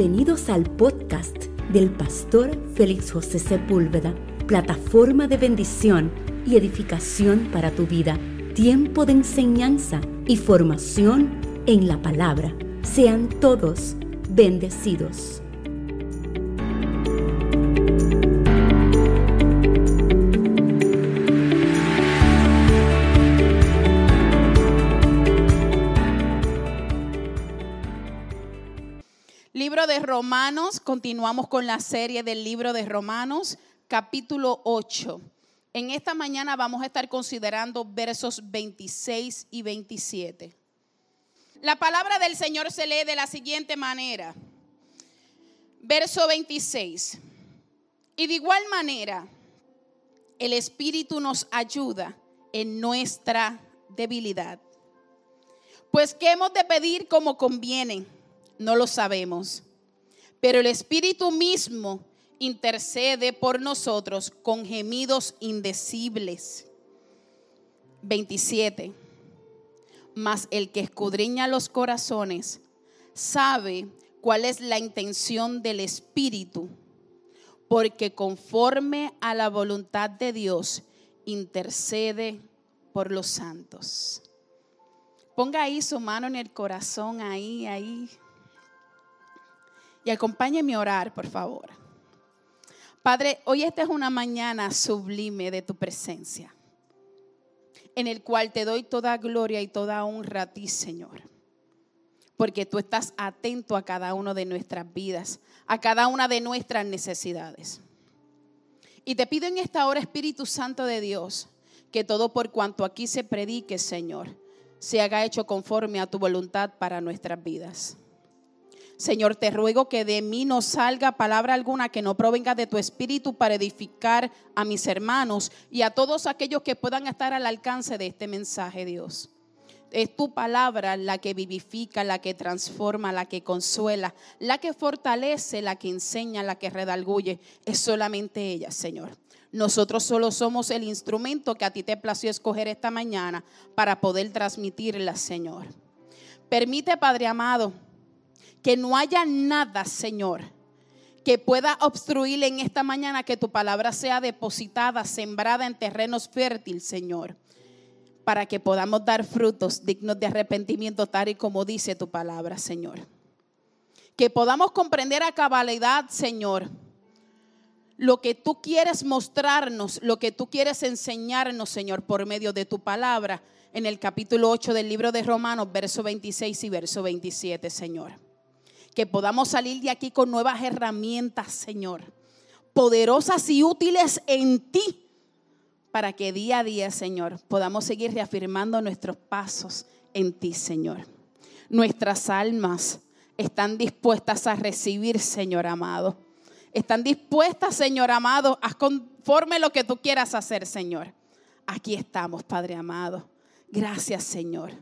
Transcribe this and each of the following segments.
Bienvenidos al podcast del pastor Félix José Sepúlveda, plataforma de bendición y edificación para tu vida, tiempo de enseñanza y formación en la palabra. Sean todos bendecidos. Romanos, continuamos con la serie del libro de Romanos, capítulo 8. En esta mañana vamos a estar considerando versos 26 y 27. La palabra del Señor se lee de la siguiente manera. Verso 26. Y de igual manera, el Espíritu nos ayuda en nuestra debilidad. Pues ¿qué hemos de pedir como conviene? No lo sabemos. Pero el Espíritu mismo intercede por nosotros con gemidos indecibles. 27. Mas el que escudriña los corazones sabe cuál es la intención del Espíritu, porque conforme a la voluntad de Dios intercede por los santos. Ponga ahí su mano en el corazón, ahí, ahí. Y acompáñeme a orar, por favor. Padre, hoy esta es una mañana sublime de tu presencia, en el cual te doy toda gloria y toda honra a ti, Señor. Porque tú estás atento a cada una de nuestras vidas, a cada una de nuestras necesidades. Y te pido en esta hora, Espíritu Santo de Dios, que todo por cuanto aquí se predique, Señor, se haga hecho conforme a tu voluntad para nuestras vidas. Señor, te ruego que de mí no salga palabra alguna que no provenga de tu espíritu para edificar a mis hermanos y a todos aquellos que puedan estar al alcance de este mensaje, Dios. Es tu palabra la que vivifica, la que transforma, la que consuela, la que fortalece, la que enseña, la que redalguye. Es solamente ella, Señor. Nosotros solo somos el instrumento que a ti te plació escoger esta mañana para poder transmitirla, Señor. Permite, Padre amado, que no haya nada, Señor, que pueda obstruir en esta mañana que tu palabra sea depositada, sembrada en terrenos fértiles, Señor, para que podamos dar frutos dignos de arrepentimiento, tal y como dice tu palabra, Señor. Que podamos comprender a cabalidad, Señor, lo que tú quieres mostrarnos, lo que tú quieres enseñarnos, Señor, por medio de tu palabra, en el capítulo 8 del libro de Romanos, verso 26 y verso 27, Señor que podamos salir de aquí con nuevas herramientas, Señor, poderosas y útiles en ti, para que día a día, Señor, podamos seguir reafirmando nuestros pasos en ti, Señor. Nuestras almas están dispuestas a recibir, Señor amado. Están dispuestas, Señor amado, a conforme lo que tú quieras hacer, Señor. Aquí estamos, Padre amado. Gracias, Señor.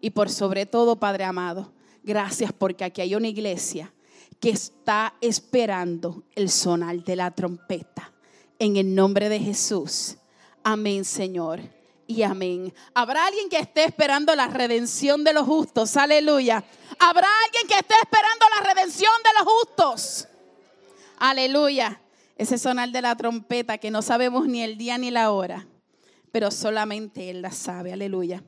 Y por sobre todo, Padre amado, Gracias porque aquí hay una iglesia que está esperando el sonar de la trompeta. En el nombre de Jesús. Amén, Señor. Y amén. ¿Habrá alguien que esté esperando la redención de los justos? Aleluya. ¿Habrá alguien que esté esperando la redención de los justos? Aleluya. Ese sonar de la trompeta que no sabemos ni el día ni la hora, pero solamente Él la sabe. Aleluya.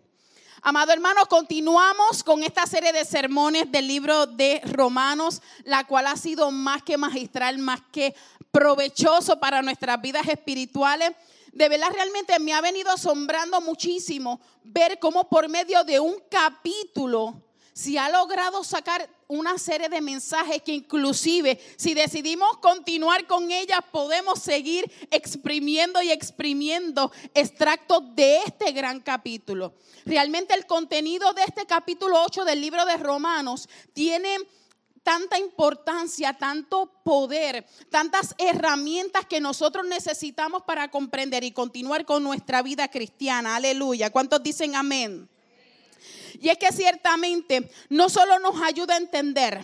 Amado hermano, continuamos con esta serie de sermones del libro de Romanos, la cual ha sido más que magistral, más que provechoso para nuestras vidas espirituales. De verdad, realmente me ha venido asombrando muchísimo ver cómo por medio de un capítulo se ha logrado sacar una serie de mensajes que inclusive si decidimos continuar con ellas podemos seguir exprimiendo y exprimiendo extractos de este gran capítulo. Realmente el contenido de este capítulo 8 del libro de Romanos tiene tanta importancia, tanto poder, tantas herramientas que nosotros necesitamos para comprender y continuar con nuestra vida cristiana. Aleluya. ¿Cuántos dicen amén? Y es que ciertamente no solo nos ayuda a entender,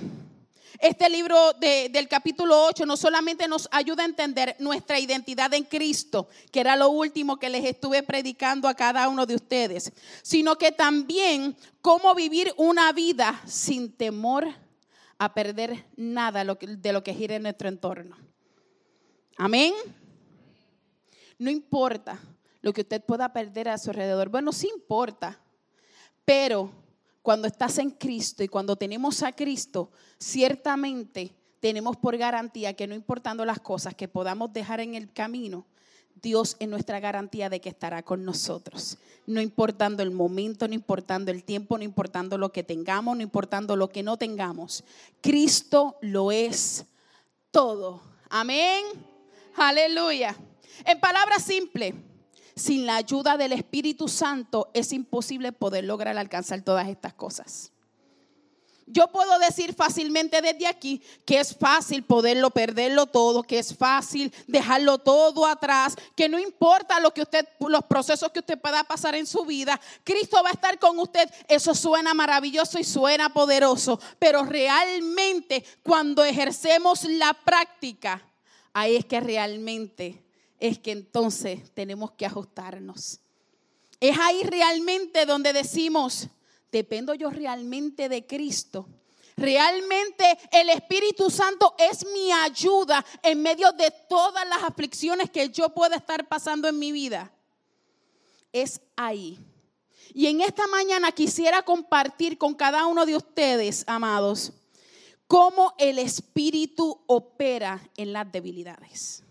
este libro del capítulo 8 no solamente nos ayuda a entender nuestra identidad en Cristo, que era lo último que les estuve predicando a cada uno de ustedes, sino que también cómo vivir una vida sin temor a perder nada de lo que gira en nuestro entorno. Amén. No importa lo que usted pueda perder a su alrededor. Bueno, sí importa, pero cuando estás en Cristo y cuando tenemos a Cristo, ciertamente tenemos por garantía que no importando las cosas que podamos dejar en el camino, Dios es nuestra garantía de que estará con nosotros. No importando el momento, no importando el tiempo, no importando lo que tengamos, no importando lo que no tengamos. Cristo lo es todo. Amén. Aleluya. En palabras simples, sin la ayuda del Espíritu Santo es imposible poder lograr alcanzar todas estas cosas. Yo puedo decir fácilmente desde aquí que es fácil poderlo perderlo todo, que es fácil dejarlo todo atrás, que no importa lo que usted los procesos que usted pueda pasar en su vida, Cristo va a estar con usted. Eso suena maravilloso y suena poderoso, pero realmente cuando ejercemos la práctica, ahí es que realmente es que entonces tenemos que ajustarnos. Es ahí realmente donde decimos, dependo yo realmente de Cristo. Realmente el Espíritu Santo es mi ayuda en medio de todas las aflicciones que yo pueda estar pasando en mi vida. Es ahí. Y en esta mañana quisiera compartir con cada uno de ustedes, amados, cómo el Espíritu opera en las debilidades.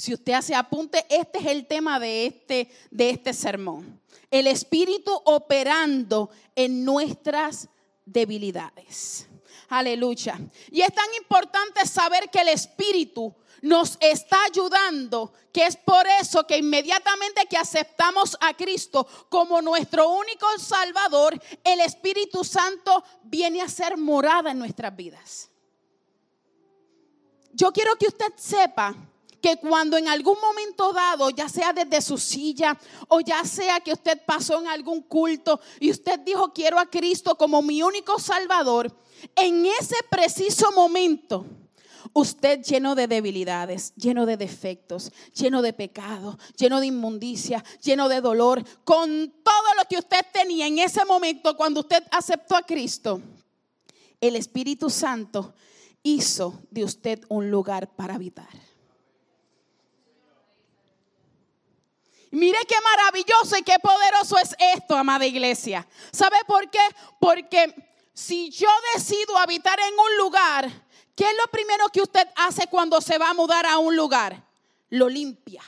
Si usted hace apunte, este es el tema de este, de este sermón el Espíritu operando en nuestras debilidades. Aleluya. Y es tan importante saber que el Espíritu nos está ayudando, que es por eso que inmediatamente que aceptamos a Cristo como nuestro único Salvador, el Espíritu Santo viene a ser morada en nuestras vidas. Yo quiero que usted sepa que cuando en algún momento dado, ya sea desde su silla o ya sea que usted pasó en algún culto y usted dijo quiero a Cristo como mi único Salvador, en ese preciso momento, usted lleno de debilidades, lleno de defectos, lleno de pecado, lleno de inmundicia, lleno de dolor, con todo lo que usted tenía en ese momento cuando usted aceptó a Cristo, el Espíritu Santo hizo de usted un lugar para habitar. Mire qué maravilloso y qué poderoso es esto, amada iglesia. ¿Sabe por qué? Porque si yo decido habitar en un lugar, ¿qué es lo primero que usted hace cuando se va a mudar a un lugar? Lo limpia.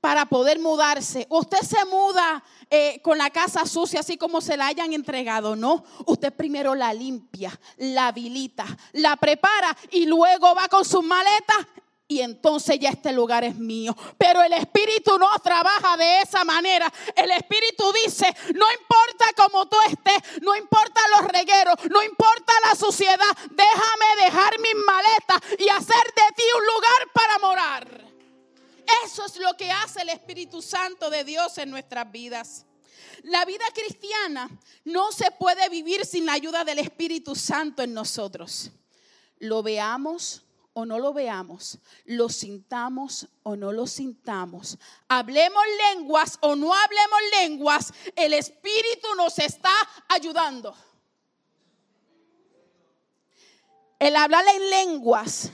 Para poder mudarse. Usted se muda eh, con la casa sucia, así como se la hayan entregado, ¿no? Usted primero la limpia, la habilita, la prepara y luego va con sus maletas y entonces ya este lugar es mío. Pero el Espíritu no trabaja de esa manera. El Espíritu dice, no importa cómo tú estés, no importa los regueros, no importa la suciedad, déjame dejar mis maletas y hacer de ti un lugar para morar. Eso es lo que hace el Espíritu Santo de Dios en nuestras vidas. La vida cristiana no se puede vivir sin la ayuda del Espíritu Santo en nosotros. Lo veamos o no lo veamos, lo sintamos o no lo sintamos, hablemos lenguas o no hablemos lenguas, el Espíritu nos está ayudando. El hablar en lenguas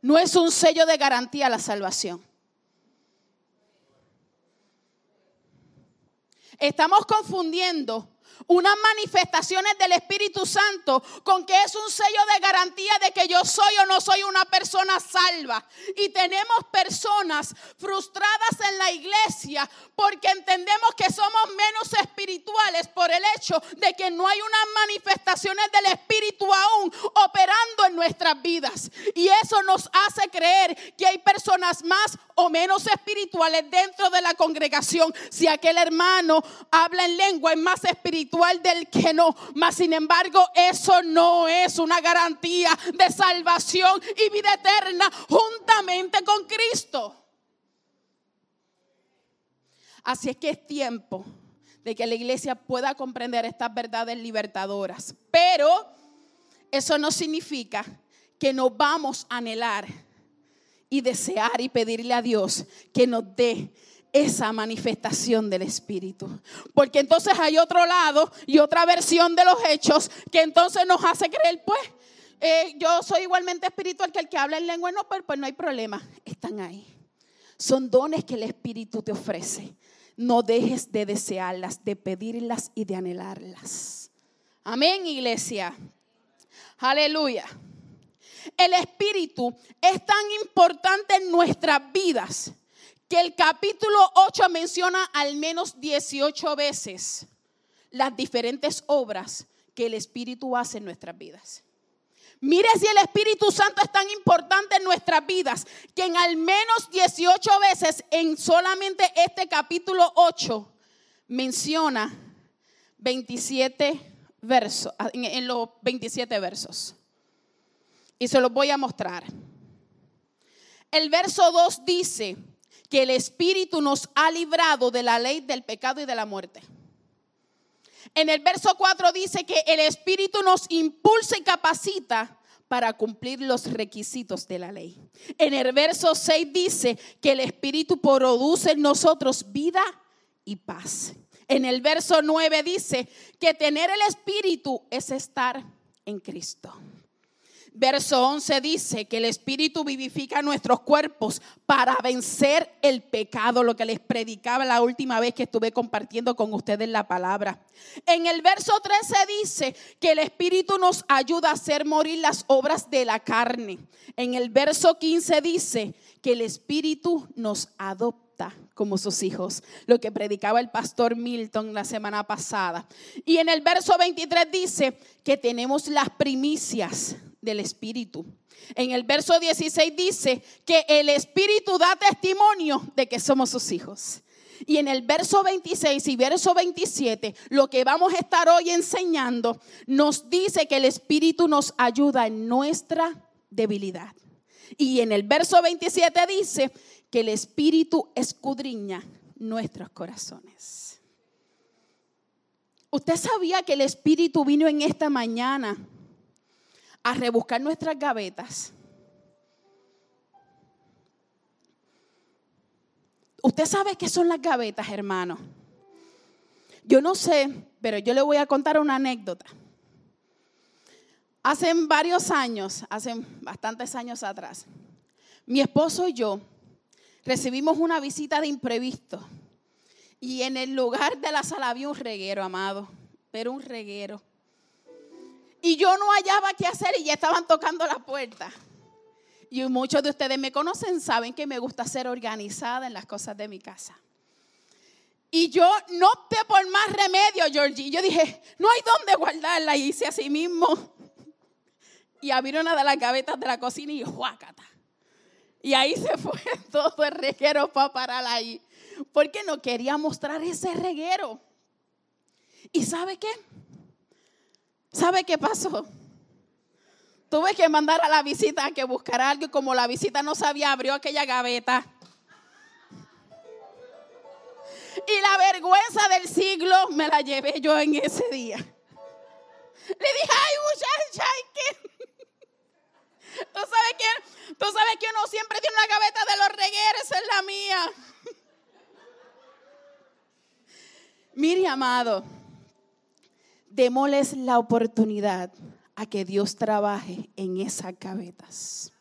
no es un sello de garantía a la salvación. Estamos confundiendo unas manifestaciones del Espíritu Santo con que es un sello de garantía de que yo soy o no soy una persona salva. Y tenemos personas frustradas en la iglesia porque entendemos que somos menos espirituales por el hecho de que no hay unas manifestaciones del Espíritu aún operando en nuestras vidas. Y eso nos hace creer que hay personas más o menos espirituales dentro de la congregación. Si aquel hermano habla en lengua, es más espiritual del que no. Mas sin embargo, eso no es una garantía de salvación y vida eterna juntamente con Cristo. Así es que es tiempo de que la iglesia pueda comprender estas verdades libertadoras. Pero eso no significa que no vamos a anhelar y desear y pedirle a Dios que nos dé esa manifestación del Espíritu. Porque entonces hay otro lado y otra versión de los hechos que entonces nos hace creer, pues, eh, yo soy igualmente espiritual que el que habla en lengua, no, pero pues no hay problema, están ahí. Son dones que el Espíritu te ofrece. No dejes de desearlas, de pedirlas y de anhelarlas. Amén, iglesia. Aleluya. El Espíritu es tan importante en nuestras vidas que el capítulo 8 menciona al menos 18 veces las diferentes obras que el Espíritu hace en nuestras vidas. Mire si el Espíritu Santo es tan importante en nuestras vidas que en al menos 18 veces en solamente este capítulo 8 menciona 27 versos, en, los 27 versos. Y se los voy a mostrar. El verso 2 dice que el Espíritu nos ha librado de la ley del pecado y de la muerte. En el verso 4 dice que el Espíritu nos impulsa y capacita para cumplir los requisitos de la ley. En el verso 6 dice que el Espíritu produce en nosotros vida y paz. En el verso 9 dice que tener el Espíritu es estar en Cristo. Verso 11 dice que el Espíritu vivifica nuestros cuerpos para vencer el pecado, lo que les predicaba la última vez que estuve compartiendo con ustedes la palabra. En el verso 13 dice que el Espíritu nos ayuda a hacer morir las obras de la carne. En el verso 15 dice que el Espíritu nos adopta como sus hijos, lo que predicaba el pastor Milton la semana pasada. Y en el verso 23 dice que tenemos las primicias del Espíritu. En el verso 16 dice que el Espíritu da testimonio de que somos sus hijos. Y en el verso 26 y verso 27, lo que vamos a estar hoy enseñando, nos dice que el Espíritu nos ayuda en nuestra debilidad. Y en el verso 27 dice que el Espíritu escudriña nuestros corazones. ¿Usted sabía que el Espíritu vino en esta mañana a rebuscar nuestras gavetas. Usted sabe qué son las gavetas, hermano. Yo no sé, pero yo le voy a contar una anécdota. Hace varios años, hace bastantes años atrás, mi esposo y yo recibimos una visita de imprevisto. Y en el lugar de la sala había un reguero, amado, pero un reguero. Y yo no hallaba qué hacer y ya estaban tocando la puerta. Y muchos de ustedes me conocen, saben que me gusta ser organizada en las cosas de mi casa. Y yo no opté por más remedio, Georgie. Yo dije, no hay dónde guardarla. Y hice así mismo. Y abrieron una de las gavetas de la cocina y juácata. Y ahí se fue todo el reguero para parar ahí. Porque no quería mostrar ese reguero. ¿Y sabe qué? ¿Sabe qué pasó? Tuve que mandar a la visita a que buscara algo y como la visita no sabía, abrió aquella gaveta. Y la vergüenza del siglo me la llevé yo en ese día. Le dije, ay muchacha, ¿qué? ¿Tú sabes que, tú sabes que uno siempre tiene una gaveta de los regueros, es la mía. Mire, amado, démosles la oportunidad a que Dios trabaje en esas gavetas.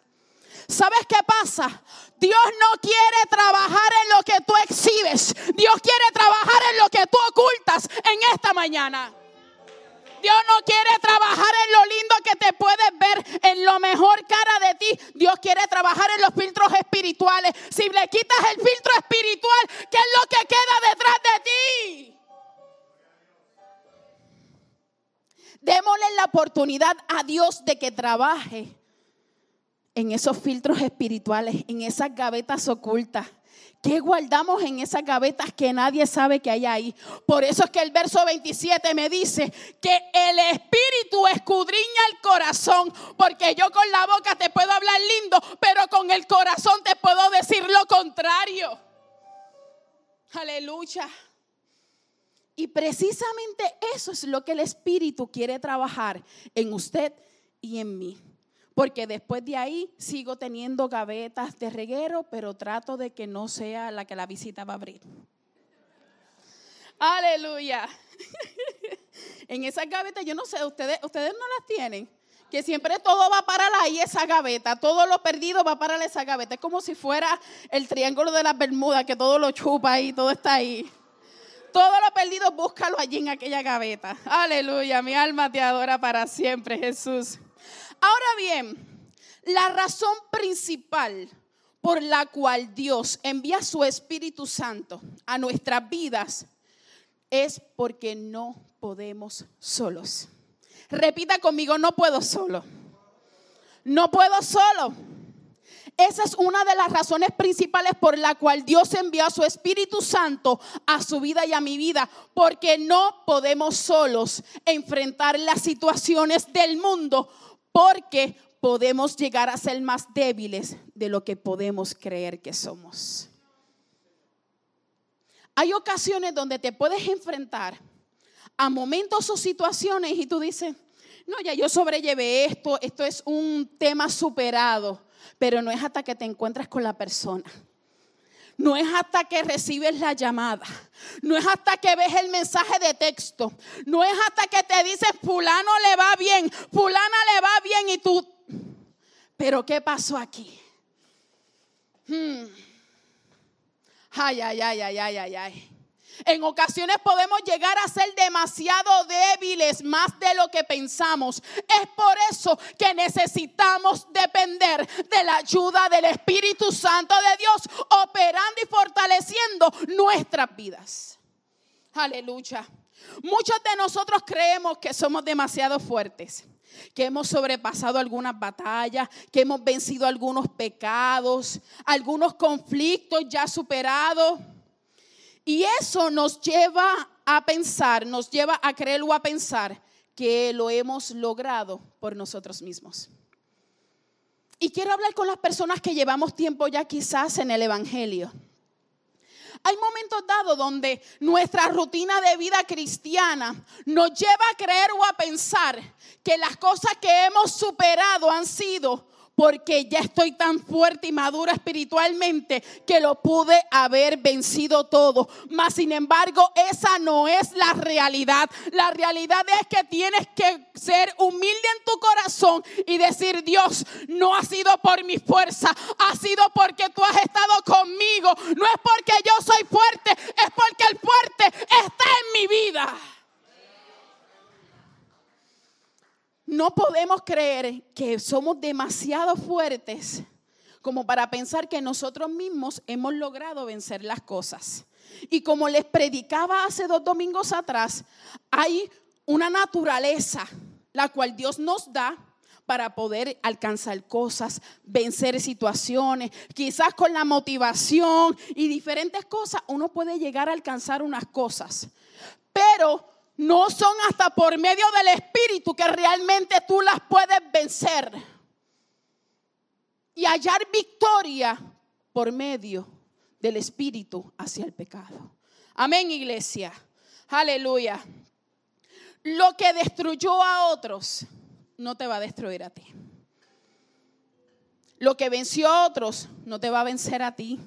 ¿Sabes qué pasa? Dios no quiere trabajar en lo que tú exhibes. Dios quiere trabajar en lo que tú ocultas en esta mañana. Dios no quiere trabajar en lo lindo que te puedes ver, en lo mejor cara de ti. Dios quiere trabajar en los filtros espirituales. Si le quitas el filtro espiritual, ¿qué es lo que queda detrás de ti? Démosle la oportunidad a Dios de que trabaje en esos filtros espirituales, en esas gavetas ocultas. ¿Qué guardamos en esas gavetas que nadie sabe que hay ahí? Por eso es que el verso 27 me dice que el Espíritu escudriña el corazón, porque yo con la boca te puedo hablar lindo, pero con el corazón te puedo decir lo contrario. Aleluya. Y precisamente eso es lo que el Espíritu quiere trabajar en usted y en mí. Porque después de ahí sigo teniendo gavetas de reguero, pero trato de que no sea la que la visita va a abrir. Aleluya. en esa gaveta, yo no sé, ustedes, ustedes no las tienen. Que siempre todo va para ahí esa gaveta, todo lo perdido va para esa gaveta. Es como si fuera el triángulo de las Bermudas, que todo lo chupa ahí, todo está ahí. Todo lo perdido, búscalo allí en aquella gaveta. Aleluya, mi alma te adora para siempre, Jesús. Ahora bien, la razón principal por la cual Dios envía su Espíritu Santo a nuestras vidas es porque no podemos solos. Repita conmigo, no puedo solo. No puedo solo. Esa es una de las razones principales por la cual Dios envió a su Espíritu Santo a su vida y a mi vida, porque no podemos solos enfrentar las situaciones del mundo, porque podemos llegar a ser más débiles de lo que podemos creer que somos. Hay ocasiones donde te puedes enfrentar a momentos o situaciones y tú dices, no, ya yo sobrellevé esto, esto es un tema superado, pero no es hasta que te encuentras con la persona. No es hasta que recibes la llamada. No es hasta que ves el mensaje de texto. No es hasta que te dices, fulano le va bien, fulana le va bien y tú... Pero ¿qué pasó aquí? Hmm. Ay, ay, ay, ay, ay, ay, ay. En ocasiones podemos llegar a ser demasiado débiles más de lo que pensamos. Es por eso que necesitamos depender de la ayuda del Espíritu Santo de Dios, operando y fortaleciendo nuestras vidas. Aleluya. Muchos de nosotros creemos que somos demasiado fuertes, que hemos sobrepasado algunas batallas, que hemos vencido algunos pecados, algunos conflictos ya superados. Y eso nos lleva a pensar, nos lleva a creer o a pensar que lo hemos logrado por nosotros mismos. Y quiero hablar con las personas que llevamos tiempo ya quizás en el Evangelio. Hay momentos dados donde nuestra rutina de vida cristiana nos lleva a creer o a pensar que las cosas que hemos superado han sido porque ya estoy tan fuerte y madura espiritualmente que lo pude haber vencido todo. Mas, sin embargo, esa no es la realidad. La realidad es que tienes que ser humilde en tu corazón y decir, Dios, no ha sido por mi fuerza, ha sido porque tú has estado conmigo. No es porque yo soy fuerte, es porque el fuerte está en mi vida. No podemos creer que somos demasiado fuertes como para pensar que nosotros mismos hemos logrado vencer las cosas. Y como les predicaba hace dos domingos atrás, hay una naturaleza la cual Dios nos da para poder alcanzar cosas, vencer situaciones, quizás con la motivación y diferentes cosas, uno puede llegar a alcanzar unas cosas. Pero no son hasta por medio del Espíritu que realmente tú las puedes vencer. Y hallar victoria por medio del Espíritu hacia el pecado. Amén, iglesia. Aleluya. Lo que destruyó a otros no te va a destruir a ti. Lo que venció a otros no te va a vencer a ti.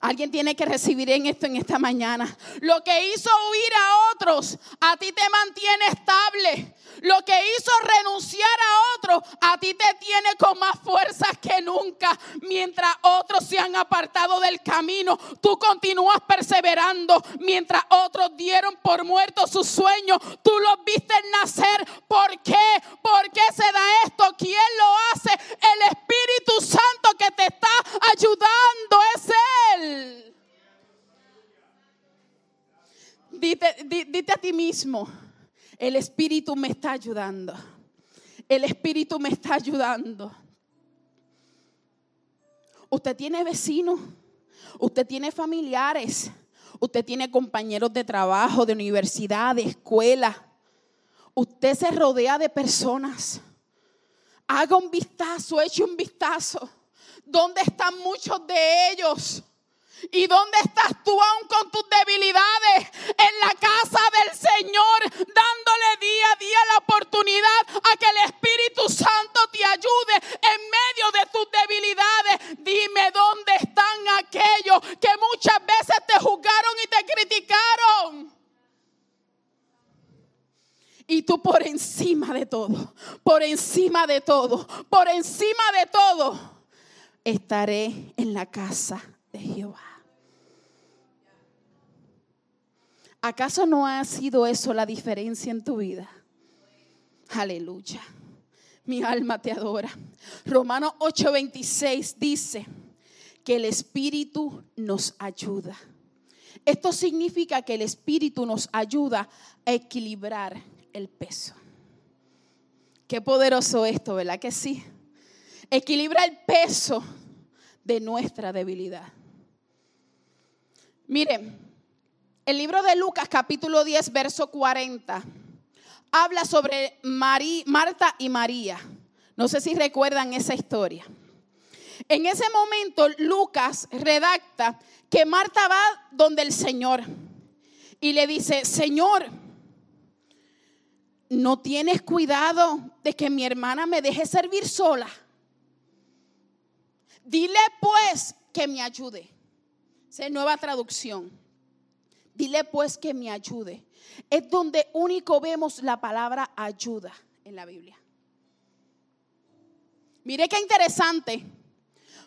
Alguien tiene que recibir en esto en esta mañana. Lo que hizo huir a otros, a ti te mantiene estable. Lo que hizo renunciar a otros, a ti te tiene con más fuerzas que nunca. Mientras otros se han apartado del camino, tú continúas perseverando. Mientras otros dieron por muerto sus sueños, tú los viste nacer. ¿Por qué? ¿Por qué se da esto? ¿Quién lo hace? El Espíritu Santo que te está ayudando es Él. Dite, dite a ti mismo el Espíritu me está ayudando. El Espíritu me está ayudando. Usted tiene vecinos, usted tiene familiares, usted tiene compañeros de trabajo, de universidad, de escuela. Usted se rodea de personas. Haga un vistazo, eche un vistazo. ¿Dónde están muchos de ellos? ¿Y dónde estás tú aún con tus debilidades? En la casa del Señor, dándole día a día la oportunidad a que el Espíritu Santo te ayude en medio de tus debilidades. Dime dónde están aquellos que muchas veces te juzgaron y te criticaron. Y tú por encima de todo, por encima de todo, por encima de todo, estaré en la casa Jehová. ¿Acaso no ha sido eso la diferencia en tu vida? Aleluya. Mi alma te adora. Romanos 8:26 dice que el Espíritu nos ayuda. Esto significa que el Espíritu nos ayuda a equilibrar el peso. Qué poderoso esto, ¿verdad que sí? Equilibra el peso de nuestra debilidad. Miren, el libro de Lucas capítulo 10, verso 40, habla sobre Marta y María. No sé si recuerdan esa historia. En ese momento Lucas redacta que Marta va donde el Señor y le dice, Señor, ¿no tienes cuidado de que mi hermana me deje servir sola? Dile pues que me ayude. Nueva traducción. Dile pues que me ayude. Es donde único vemos la palabra ayuda en la Biblia. Mire qué interesante.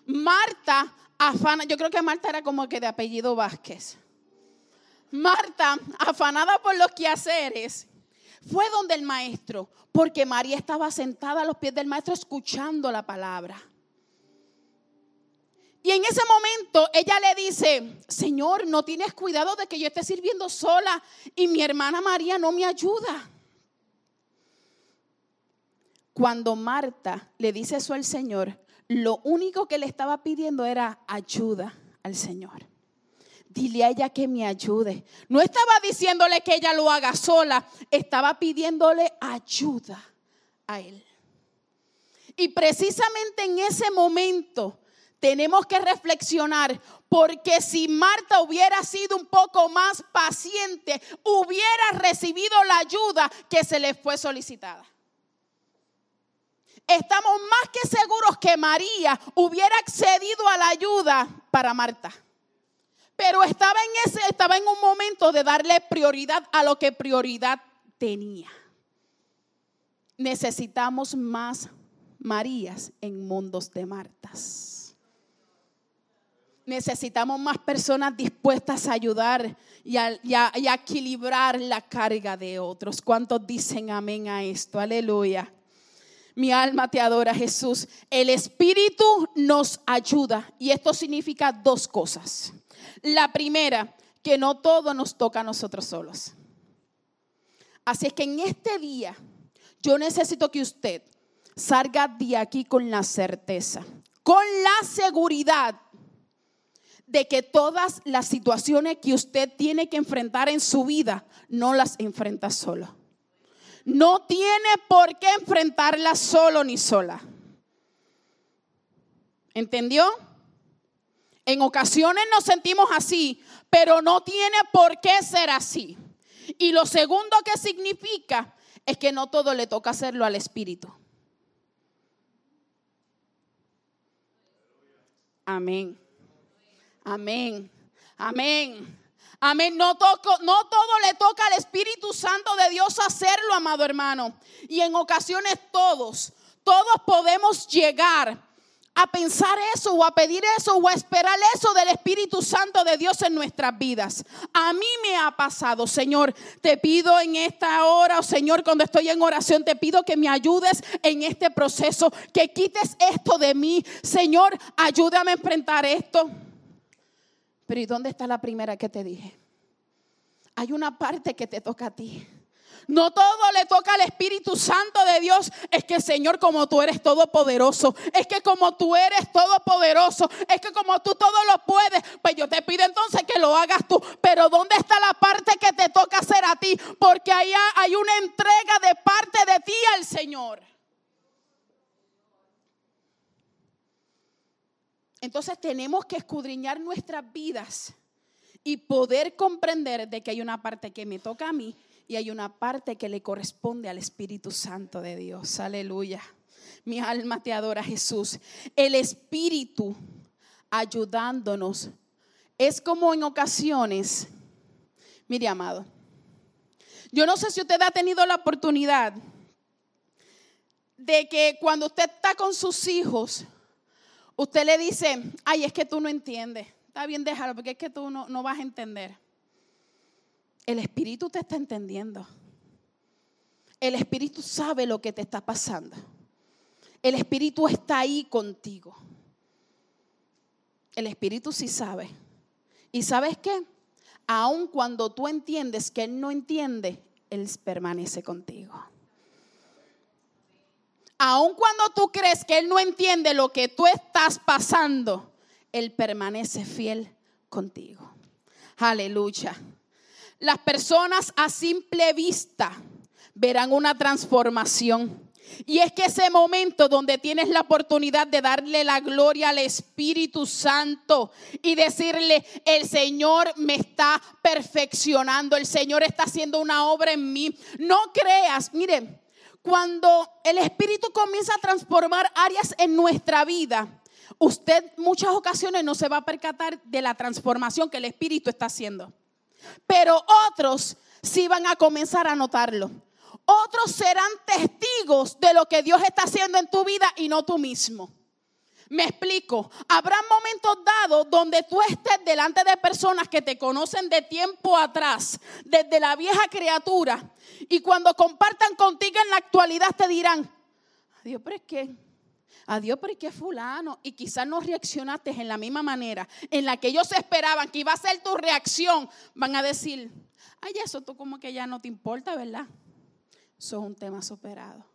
Marta afana, yo creo que Marta era como que de apellido Vázquez. Marta, afanada por los quehaceres, fue donde el maestro, porque María estaba sentada a los pies del maestro escuchando la palabra. Y en ese momento ella le dice, Señor, no tienes cuidado de que yo esté sirviendo sola y mi hermana María no me ayuda. Cuando Marta le dice eso al Señor, lo único que le estaba pidiendo era ayuda al Señor. Dile a ella que me ayude. No estaba diciéndole que ella lo haga sola, estaba pidiéndole ayuda a él. Y precisamente en ese momento tenemos que reflexionar porque si Marta hubiera sido un poco más paciente, hubiera recibido la ayuda que se le fue solicitada. Estamos más que seguros que María hubiera accedido a la ayuda para Marta. Pero estaba en ese estaba en un momento de darle prioridad a lo que prioridad tenía. Necesitamos más Marías en mundos de Martas. Necesitamos más personas dispuestas a ayudar y a, equilibrar la carga de otros. ¿Cuántos dicen amén a esto? Aleluya. Mi alma te adora, Jesús. El Espíritu nos ayuda y esto significa dos cosas. La primera, que no todo nos toca a nosotros solos. Así es que en este día yo necesito que usted salga de aquí con la certeza, con la seguridad de que todas las situaciones que usted tiene que enfrentar en su vida no las enfrenta solo. No tiene por qué enfrentarlas solo ni sola. ¿Entendió? En ocasiones nos sentimos así, pero no tiene por qué ser así. Y lo segundo que significa es que no todo le toca hacerlo al Espíritu. Amén. Amén. Amén. Amén. No, no todo le toca al Espíritu Santo de Dios hacerlo, amado hermano. Y en ocasiones todos, todos podemos llegar a pensar eso o a pedir eso o a esperar eso del Espíritu Santo de Dios en nuestras vidas. A mí me ha pasado, Señor, te pido en esta hora, o Señor, cuando estoy en oración, te pido que me ayudes en este proceso, que quites esto de mí. Señor, ayúdame a enfrentar esto. Pero ¿y dónde está la primera que te dije? Hay una parte que te toca a ti. No todo le toca al Espíritu Santo de Dios. Es que Señor, como tú eres todopoderoso. Es que como tú eres todopoderoso. Es que como tú todo lo puedes. Pues yo te pido entonces que lo hagas tú. Pero ¿dónde está la parte que te toca hacer a ti? Porque allá hay una entrega de parte de ti al Señor. Entonces tenemos que escudriñar nuestras vidas y poder comprender de que hay una parte que me toca a mí y hay una parte que le corresponde al Espíritu Santo de Dios. Aleluya. Mi alma te adora, Jesús. El Espíritu ayudándonos. Es como en ocasiones, mire amado, yo no sé si usted ha tenido la oportunidad de que cuando usted está con sus hijos, usted le dice, ay, es que tú no entiendes. Está bien, déjalo, porque es que tú no, no vas a entender. El Espíritu te está entendiendo. El Espíritu sabe lo que te está pasando. El Espíritu está ahí contigo. El Espíritu sí sabe. ¿Y sabes qué? Aun cuando tú entiendes que Él no entiende, Él permanece contigo. Aun cuando tú crees que Él no entiende lo que tú estás pasando, Él permanece fiel contigo. Aleluya. Las personas a simple vista verán una transformación. Y es que ese momento donde tienes la oportunidad de darle la gloria al Espíritu Santo y decirle, el Señor me está perfeccionando, el Señor está haciendo una obra en mí. No creas, miren, cuando el Espíritu comienza a transformar áreas en nuestra vida, usted muchas ocasiones no se va a percatar de la transformación que el Espíritu está haciendo. Pero otros sí van a comenzar a notarlo. Otros serán testigos de lo que Dios está haciendo en tu vida y no tú mismo. Me explico. Habrá momentos dados donde tú estés delante de personas que te conocen de tiempo atrás, desde la vieja criatura, y cuando compartan contigo en la actualidad te dirán, adiós, pero es que, adiós, pero es que fulano, y quizás no reaccionaste en la misma manera en la que ellos esperaban que iba a ser tu reacción, van a decir, ay, eso tú como que ya no te importa, ¿verdad? Eso es un tema superado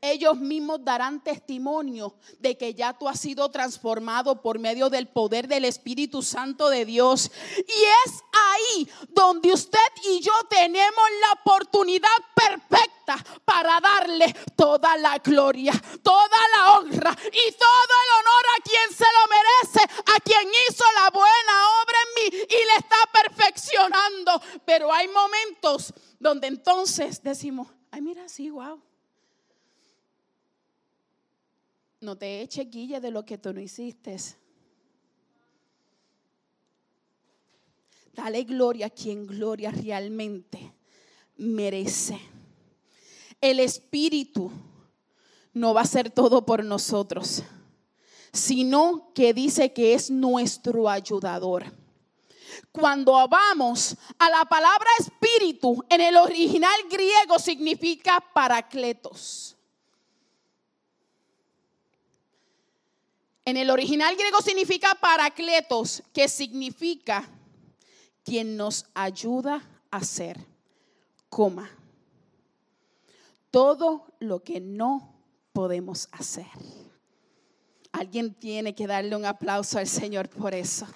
ellos mismos darán testimonio de que ya tú has sido transformado por medio del poder del Espíritu Santo de Dios. Y es ahí donde usted y yo tenemos la oportunidad perfecta para darle toda la gloria, toda la honra y todo el honor a quien se lo merece, a quien hizo la buena obra en mí y le está perfeccionando. Pero hay momentos donde entonces decimos, ay mira, sí, wow No te eches guille de lo que tú no hiciste. Dale gloria a quien gloria realmente merece. El Espíritu no va a ser todo por nosotros, sino que dice que es nuestro ayudador. Cuando vamos a la palabra espíritu, en el original griego significa paracletos. En el original griego significa paracletos, que significa quien nos ayuda a hacer, coma, todo lo que no podemos hacer. Alguien tiene que darle un aplauso al Señor por eso.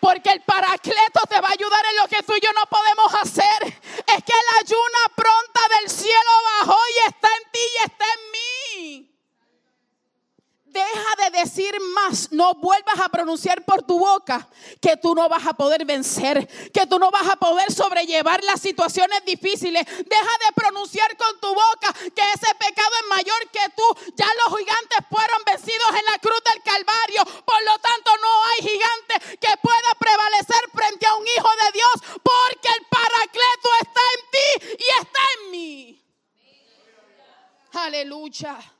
Porque el paracleto te va a ayudar en lo que tú y yo no podemos hacer. Es que la ayuna pronta del cielo bajó y está en ti y está en mí. Deja de decir más, no vuelvas a pronunciar por tu boca que tú no vas a poder vencer, que tú no vas a poder sobrellevar las situaciones difíciles. Deja de pronunciar con tu boca que ese pecado es mayor que tú. Ya los gigantes fueron vencidos en la cruz del Calvario. Por lo tanto, no hay gigante que pueda prevalecer frente a un hijo de Dios porque el paracleto está en ti y está en mí. Aleluya.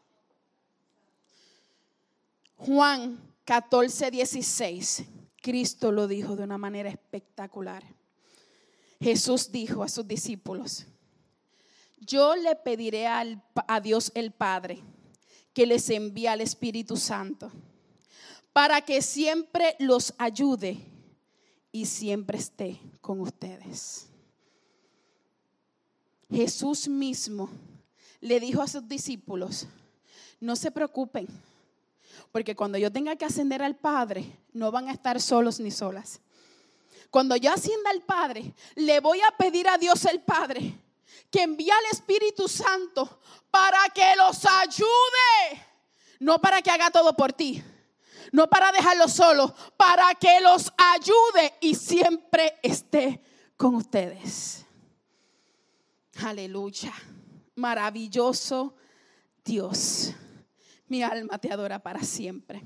Juan 14, 16, Cristo lo dijo de una manera espectacular. Jesús dijo a sus discípulos, yo le pediré a Dios el Padre que les envíe al Espíritu Santo para que siempre los ayude y siempre esté con ustedes. Jesús mismo le dijo a sus discípulos, no se preocupen porque cuando yo tenga que ascender al Padre, no van a estar solos ni solas. Cuando yo ascienda al Padre, le voy a pedir a Dios el Padre que envíe al Espíritu Santo para que los ayude. No para que haga todo por ti, No para dejarlos solos, para que los ayude y siempre esté con ustedes. Aleluya. Maravilloso Dios. Mi alma te adora para siempre.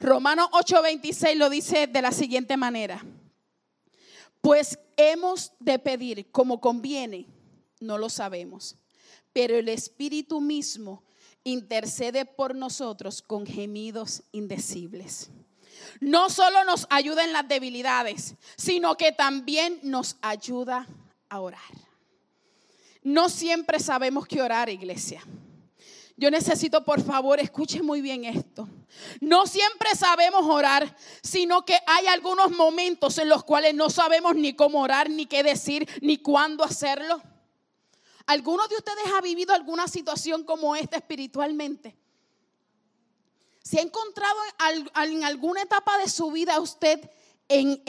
Romanos 8:26 lo dice de la siguiente manera. Pues hemos de pedir como conviene, no lo sabemos, pero el Espíritu mismo intercede por nosotros con gemidos indecibles. No solo nos ayuda en las debilidades, sino que también nos ayuda a orar. No siempre sabemos qué orar, iglesia. Yo necesito, por favor, escuche muy bien esto. No siempre sabemos orar, sino que hay algunos momentos en los cuales no sabemos ni cómo orar, ni qué decir, ni cuándo hacerlo. ¿Alguno de ustedes ha vivido alguna situación como esta espiritualmente? ¿Se ha encontrado en alguna etapa de su vida usted en,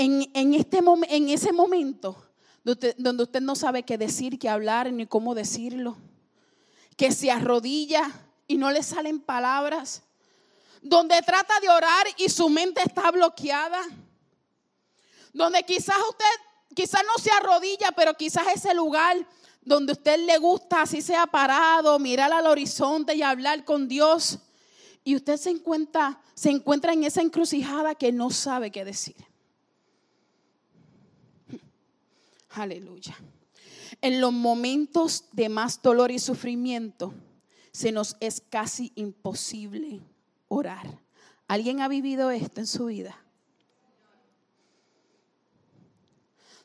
este en ese momento donde usted no sabe qué decir, qué hablar, ni cómo decirlo? Que se arrodilla y no le salen palabras, donde trata de orar y su mente está bloqueada, donde quizás usted, quizás no se arrodilla, pero quizás ese lugar donde usted le gusta, así sea parado, mirar al horizonte y hablar con Dios, y usted se encuentra, se encuentra en esa encrucijada que no sabe qué decir. Aleluya en los momentos de más dolor y sufrimiento, se nos es casi imposible orar. ¿Alguien ha vivido esto en su vida?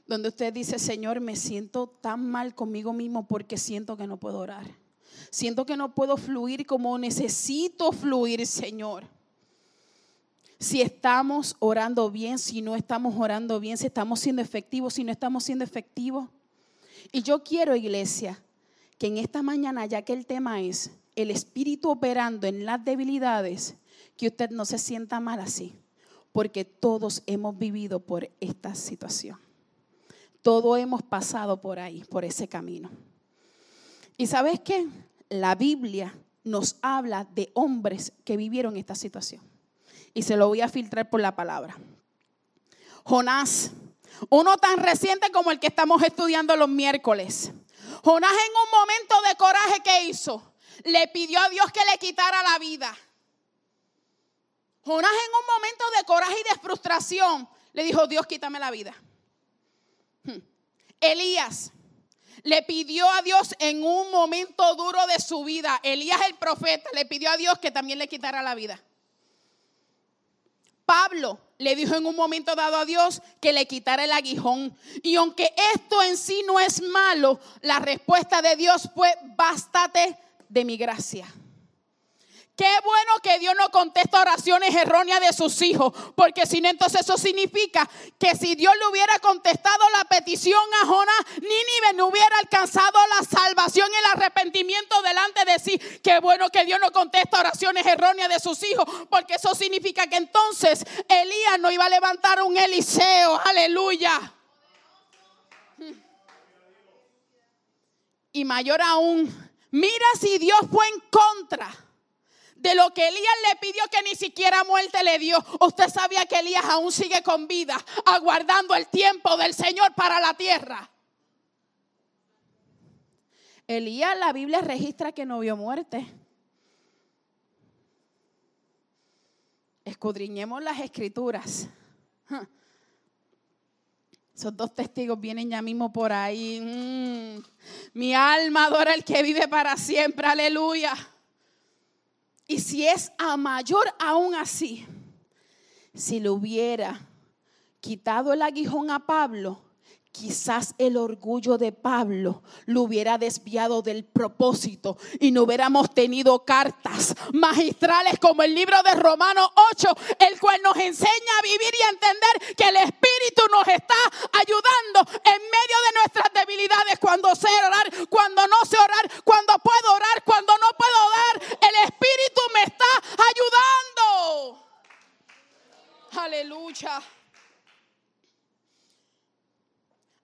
Donde usted dice, Señor, me siento tan mal conmigo mismo porque siento que no puedo orar. Siento que no puedo fluir como necesito fluir, Señor. Si estamos orando bien, si no estamos orando bien, si estamos siendo efectivos, si no estamos siendo efectivos. Y yo quiero, iglesia, que en esta mañana, ya que el tema es el espíritu operando en las debilidades, que usted no se sienta mal así, porque todos hemos vivido por esta situación. Todos hemos pasado por ahí, por ese camino. Y sabes qué? La Biblia nos habla de hombres que vivieron esta situación. Y se lo voy a filtrar por la palabra. Jonás uno tan reciente como el que estamos estudiando los miércoles. Jonás en un momento de coraje que hizo, le pidió a Dios que le quitara la vida. Jonás en un momento de coraje y de frustración le dijo, Dios quítame la vida. Hmm. Elías le pidió a Dios en un momento duro de su vida, Elías el profeta le pidió a Dios que también le quitara la vida. Pablo le dijo en un momento dado a Dios que le quitara el aguijón. Y aunque esto en sí no es malo, la respuesta de Dios fue, bástate de mi gracia. Qué bueno que Dios no contesta oraciones erróneas de sus hijos, porque si no, entonces eso significa que si Dios le hubiera contestado la petición a Jonás, Nínive no hubiera alcanzado la salvación y el arrepentimiento delante de sí. Qué bueno que Dios no contesta oraciones erróneas de sus hijos, porque eso significa que entonces Elías no iba a levantar un Eliseo. Aleluya. Y mayor aún, mira si Dios fue en contra de lo que Elías le pidió que ni siquiera muerte le dio. Usted sabía que Elías aún sigue con vida, aguardando el tiempo del Señor para la tierra. Elías, la Biblia registra que no vio muerte. Escudriñemos las escrituras. Esos dos testigos vienen ya mismo por ahí. Mm. Mi alma adora al que vive para siempre. Aleluya. Y si es a mayor aún así, si le hubiera quitado el aguijón a Pablo, Quizás el orgullo de Pablo lo hubiera desviado del propósito y no hubiéramos tenido cartas magistrales como el libro de Romanos 8, el cual nos enseña a vivir y a entender que el Espíritu nos está ayudando en medio de nuestras debilidades, cuando sé orar, cuando no sé orar, cuando puedo orar, cuando no puedo orar. El Espíritu me está ayudando. Aleluya.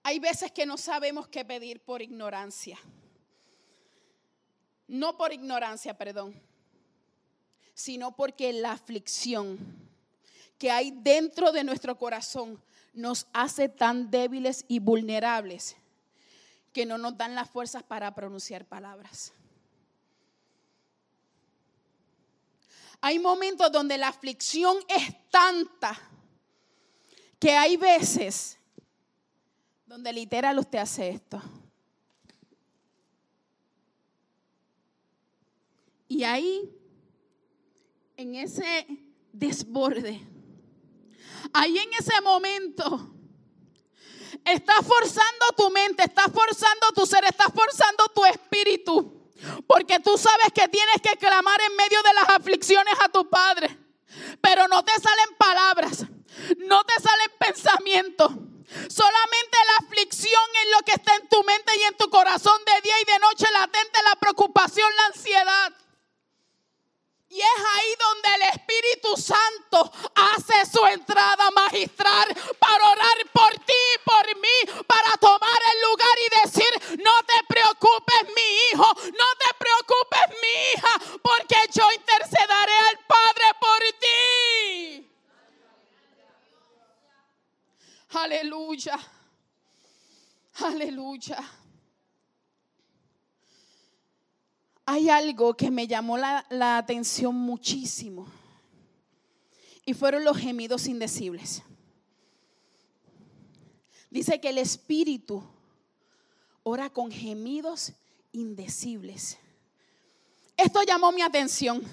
Hay veces que no sabemos qué pedir por ignorancia. No por ignorancia, perdón, sino porque la aflicción que hay dentro de nuestro corazón nos hace tan débiles y vulnerables que no nos dan las fuerzas para pronunciar palabras. Hay momentos donde la aflicción es tanta que hay veces donde literal usted hace esto. Y ahí, en ese desborde, ahí en ese momento, estás forzando tu mente, estás forzando tu ser, estás forzando tu espíritu. Porque tú sabes que tienes que clamar en medio de las aflicciones a tu Padre. Pero no te salen palabras, no te salen pensamientos. Solamente la aflicción es lo que está en tu mente y en tu corazón de día y de noche latente, la preocupación, la ansiedad. Y es ahí donde el Espíritu Santo hace su entrada magistral para orar por ti y por mí, para tomar el lugar y decir, no te preocupes mi hijo, no te preocupes mi hija, porque yo intercederé al Padre por ti. Aleluya. Aleluya. hay algo que me llamó la, atención muchísimo. Y fueron los gemidos indecibles. Dice que el Espíritu ora con gemidos indecibles. Esto llamó mi atención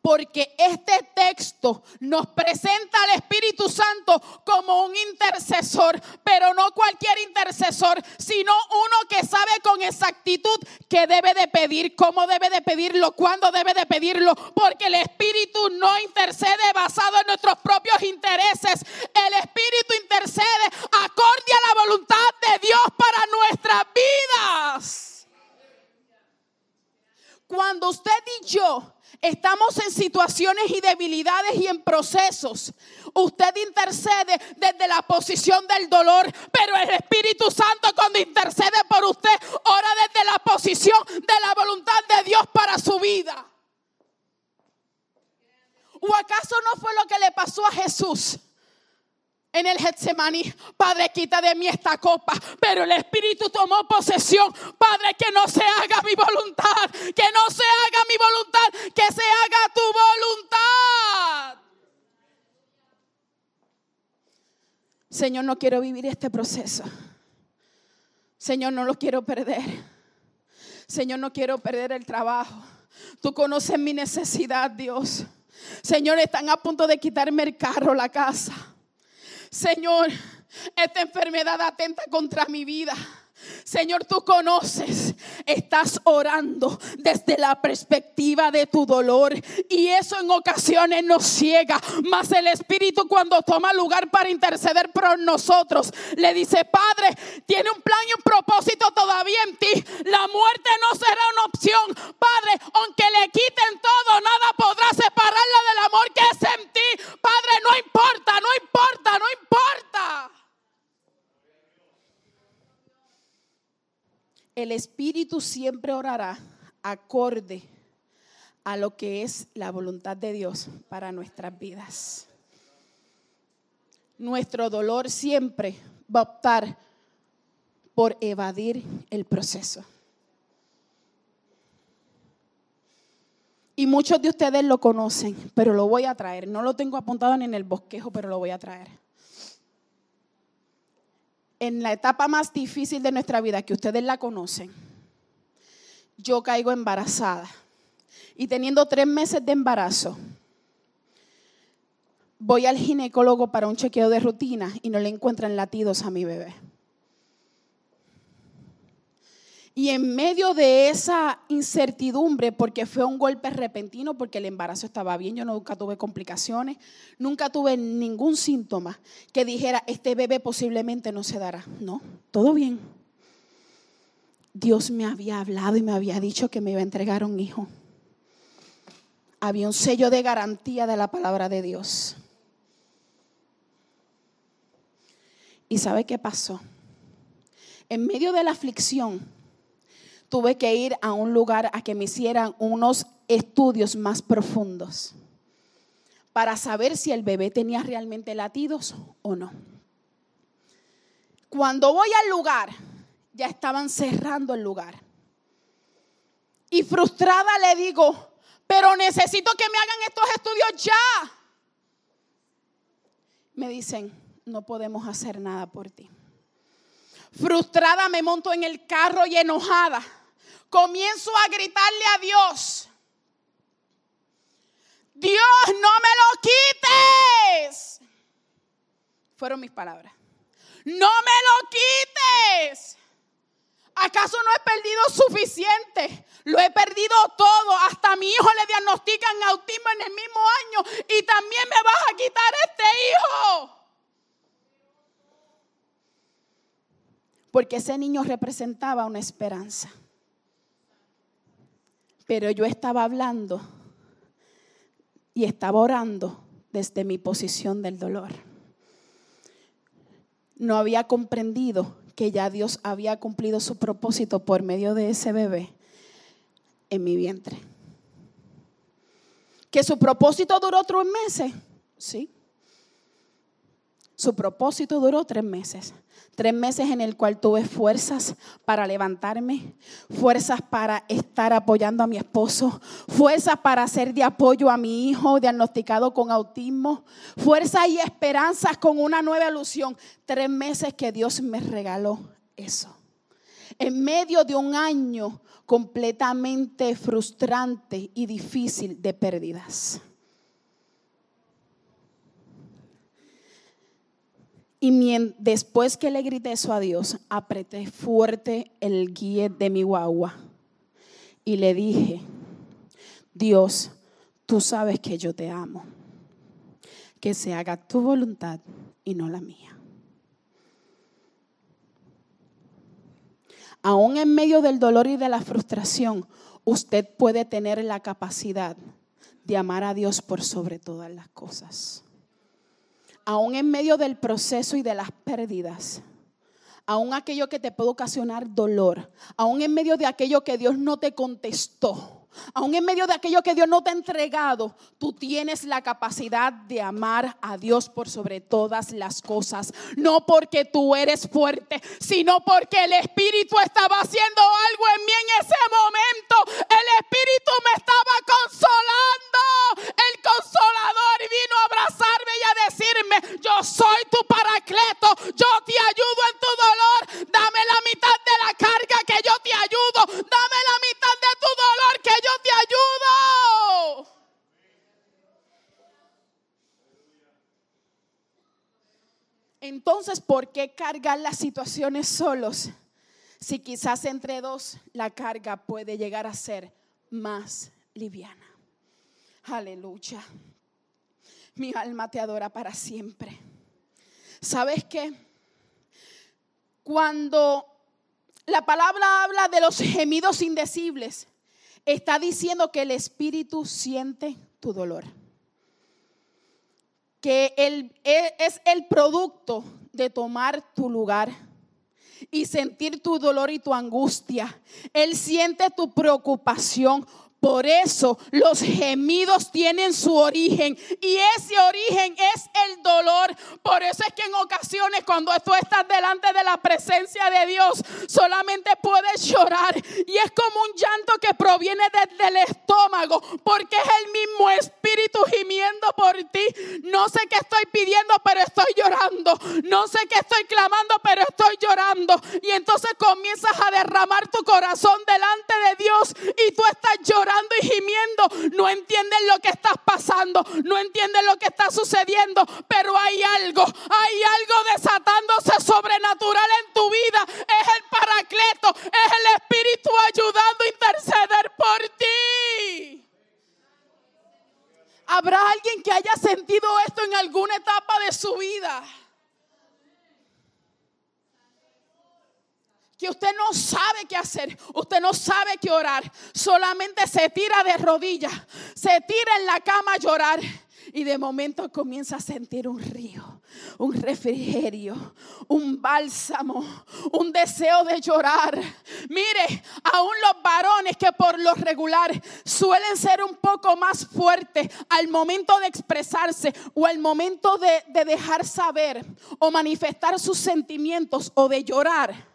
porque este texto nos presenta al Espíritu Santo como un intercesor, pero no cualquier intercesor, sino uno que sabe con exactitud qué debe de pedir, cómo debe de pedirlo, cuándo debe de pedirlo, porque el Espíritu no intercede basado en nuestros propios intereses. El Espíritu intercede acorde a la voluntad de Dios para nuestras vidas. Cuando usted y yo estamos en situaciones y debilidades y en procesos, usted intercede desde la posición del dolor, pero el Espíritu Santo cuando intercede por usted, ora desde la posición de la voluntad de Dios para su vida. ¿O acaso no fue lo que le pasó a Jesús? En el Getsemaní, Padre, quita de mí esta copa. Pero el Espíritu tomó posesión. Padre, que no se haga mi voluntad, que no se haga mi voluntad, que se haga tu voluntad. Señor, no quiero vivir este proceso. Señor, no lo quiero perder. Señor, no quiero perder el trabajo. Tú conoces mi necesidad, Dios. Señor, están a punto de quitarme el carro, la casa. Señor, esta enfermedad atenta contra mi vida. Señor, tú conoces, estás orando desde la perspectiva de tu dolor y eso en ocasiones nos ciega. Mas el Espíritu cuando toma lugar para interceder por nosotros, le dice, Padre, tiene un plan y un propósito todavía en ti. La muerte no será una opción. Padre, aunque le quiten todo, nada podrá separarla del amor que es en ti. Padre, no importa, no importa, no importa. El Espíritu siempre orará acorde a lo que es la voluntad de Dios para nuestras vidas. Nuestro dolor siempre va a optar por evadir el proceso. Y muchos de ustedes lo conocen, pero lo voy a traer. No lo tengo apuntado ni en el bosquejo, pero lo voy a traer en la etapa más difícil de nuestra vida, que ustedes la conocen, yo caigo embarazada. Y teniendo tres meses de embarazo, voy al ginecólogo para un chequeo de rutina y no le encuentran latidos a mi bebé. Y en medio de esa incertidumbre, porque fue un golpe repentino, porque el embarazo estaba bien, yo nunca tuve complicaciones, nunca tuve ningún síntoma que dijera, este bebé posiblemente no se dará. No, todo bien. Dios me había hablado y me había dicho que me iba a entregar un hijo. Había un sello de garantía de la palabra de Dios. ¿Y sabe qué pasó? En medio de la aflicción, tuve que ir a un lugar a que me hicieran unos estudios más profundos para saber si el bebé tenía realmente latidos o no. Cuando voy al lugar, ya estaban cerrando el lugar. Y frustrada le digo, pero necesito que me hagan estos estudios ya. Me dicen, no podemos hacer nada por ti. Frustrada me monto en el carro y enojada. Comienzo a gritarle a Dios. Dios, no me lo quites. Fueron mis palabras. No me lo quites. ¿Acaso no he perdido suficiente? Lo he perdido todo. Hasta a mi hijo le diagnostican autismo en el mismo año. Y también me vas a quitar este hijo. Porque ese niño representaba una esperanza. Pero yo estaba hablando y estaba orando desde mi posición del dolor. No había comprendido que ya Dios había cumplido su propósito por medio de ese bebé en mi vientre. Que su propósito duró tres meses, sí. Su propósito duró tres meses. Tres meses en el cual tuve fuerzas para levantarme, fuerzas para estar apoyando a mi esposo, fuerzas para ser de apoyo a mi hijo diagnosticado con autismo, fuerzas y esperanzas con una nueva ilusión. Tres meses que Dios me regaló eso. En medio de un año completamente frustrante y difícil de pérdidas. Y después que le grité eso a Dios, apreté fuerte el guía de mi guagua y le dije, Dios, tú sabes que yo te amo. Que se haga tu voluntad y no la mía. Aún en medio del dolor y de la frustración, usted puede tener la capacidad de amar a Dios por sobre todas las cosas aún en medio del proceso y de las pérdidas, aún aquello que te puede ocasionar dolor, aún en medio de aquello que Dios no te contestó, Aún en medio de aquello que Dios no te ha entregado, tú tienes la capacidad de amar a Dios por sobre todas las cosas. No porque tú eres fuerte, sino porque el Espíritu estaba haciendo algo en mí en ese momento. El Espíritu me estaba consolando. El consolador vino a abrazarme y a decirme, yo soy tu paracleto, yo te ayudo en tu dolor. Dame la mitad de la carga que yo te ayudo. Dame la mitad de tu dolor que yo te ayudo. Entonces, ¿por qué cargar las situaciones solos? Si quizás entre dos la carga puede llegar a ser más liviana. Aleluya. Mi alma te adora para siempre. ¿Sabes qué? Cuando la palabra habla de los gemidos indecibles, está diciendo que el Espíritu siente tu dolor. Que él e, es el producto de tomar tu lugar y sentir tu dolor y tu angustia. Él siente tu preocupación. Por eso los gemidos tienen su origen y ese origen es el dolor. Por eso es que en ocasiones cuando tú estás delante de la presencia de Dios, solamente puedes llorar y es como un llanto que proviene desde el estómago, porque es el mismo espíritu gimiendo por ti. No sé qué estoy pidiendo, pero estoy llorando. No sé qué estoy clamando, pero estoy llorando. Y entonces comienzas a derramar tu corazón delante de Dios y tú estás llorando y gimiendo, no entienden lo que estás pasando, no entienden lo que está sucediendo, pero hay algo, hay algo desatándose sobrenatural en tu vida. Es el paracleto, es el Espíritu ayudando a interceder por ti. ¿Habrá alguien que haya sentido esto en alguna etapa de su vida? Que usted no sabe qué hacer, usted no sabe qué orar, solamente se tira de rodillas, se tira en la cama a llorar y de momento comienza a sentir un río un refrigerio, un bálsamo, un deseo de llorar. Mire, aún los varones que por lo regular suelen ser un poco más fuertes al momento de expresarse o al momento de, de dejar saber o manifestar sus sentimientos o de llorar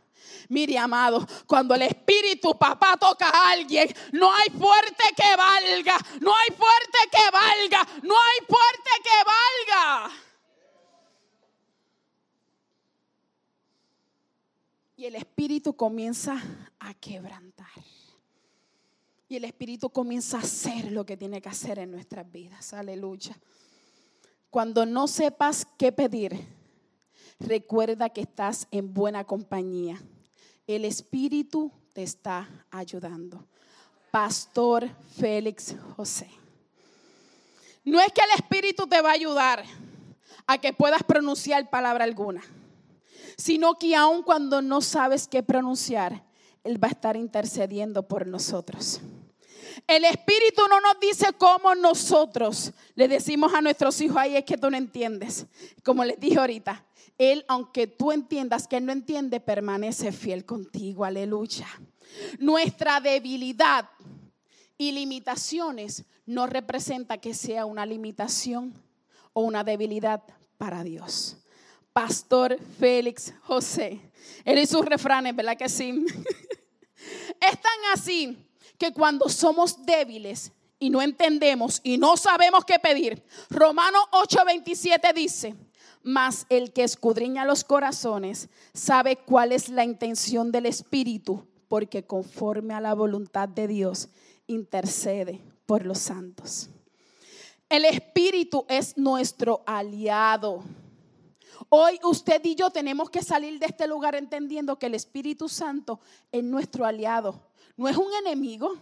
Mire, amado, cuando el Espíritu Papá toca a alguien, no hay fuerte que valga, no hay fuerte que valga, no hay fuerte que valga. Y el Espíritu comienza a quebrantar. Y el Espíritu comienza a hacer lo que tiene que hacer en nuestras vidas. Aleluya. Cuando no sepas qué pedir, recuerda que estás en buena compañía el Espíritu te está ayudando. Pastor Félix José. No es que el Espíritu te va a ayudar a que puedas pronunciar palabra alguna, sino que aun cuando no sabes qué pronunciar, Él va a estar intercediendo por nosotros. El Espíritu no nos dice cómo nosotros le decimos a nuestros hijos, ahí es que tú no entiendes. Como les dije ahorita, él, aunque tú entiendas que Él no entiende, permanece fiel contigo. Aleluya. Nuestra debilidad y limitaciones no representa que sea una limitación o una debilidad para Dios. Pastor Félix José. Él y sus refranes, ¿verdad que sí? es tan así que cuando somos débiles y no entendemos y no sabemos qué pedir, Romano 8:27 dice, mas el que escudriña los corazones sabe cuál es la intención del Espíritu, porque conforme a la voluntad de Dios intercede por los santos. El Espíritu es nuestro aliado. Hoy usted y yo tenemos que salir de este lugar entendiendo que el Espíritu Santo es nuestro aliado. No es un enemigo.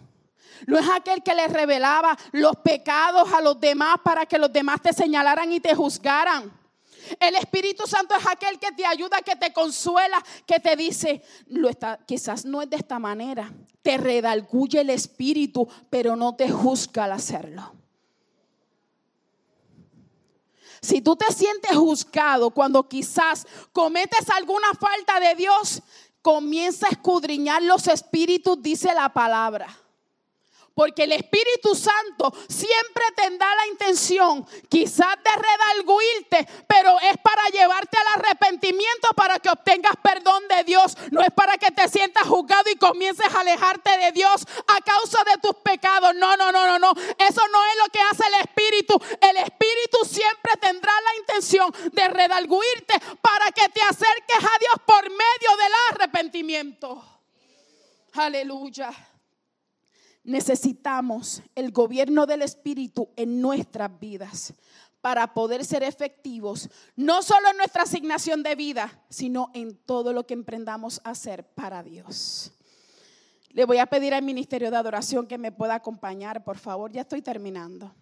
No es aquel que le revelaba los pecados a los demás para que los demás te señalaran y te juzgaran. El Espíritu Santo es aquel que te ayuda, que te consuela, que te dice, lo está, quizás no es de esta manera. Te redalguye el Espíritu, pero no te juzga al hacerlo. Si tú te sientes juzgado cuando quizás cometes alguna falta de Dios, comienza a escudriñar los espíritus, dice la palabra. Porque el Espíritu Santo siempre tendrá la intención, quizás de redalguirte, pero es para llevarte al arrepentimiento para que obtengas perdón de Dios. No es para que te sientas juzgado y comiences a alejarte de Dios a causa de tus pecados. No, no, no, no, no. Eso no es lo que hace el Espíritu. El Espíritu siempre tendrá la intención de redalguirte para que te acerques a Dios por medio del arrepentimiento. Aleluya necesitamos el gobierno del Espíritu en nuestras vidas para poder ser efectivos, no solo en nuestra asignación de vida, sino en todo lo que emprendamos a hacer para Dios. Le voy a pedir al Ministerio de Adoración que me pueda acompañar, por favor, ya estoy terminando.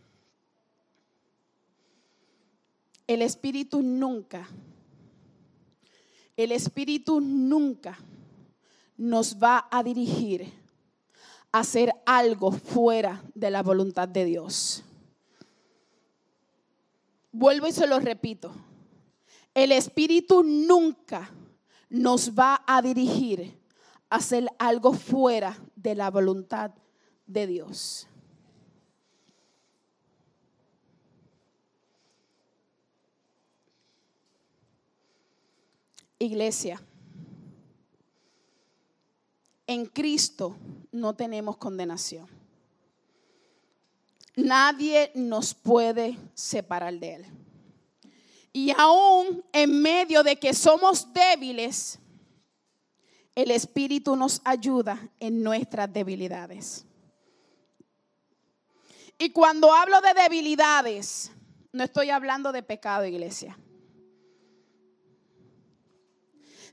El Espíritu nunca, el Espíritu nunca nos va a dirigir hacer algo fuera de la voluntad de Dios. Vuelvo y se lo repito. El Espíritu nunca nos va a dirigir a hacer algo fuera de la voluntad de Dios. Iglesia en Cristo no tenemos condenación. Nadie nos puede separar de Él. Y aún en medio de que somos débiles, el Espíritu nos ayuda en nuestras debilidades. Y cuando hablo de debilidades, no estoy hablando de pecado, iglesia.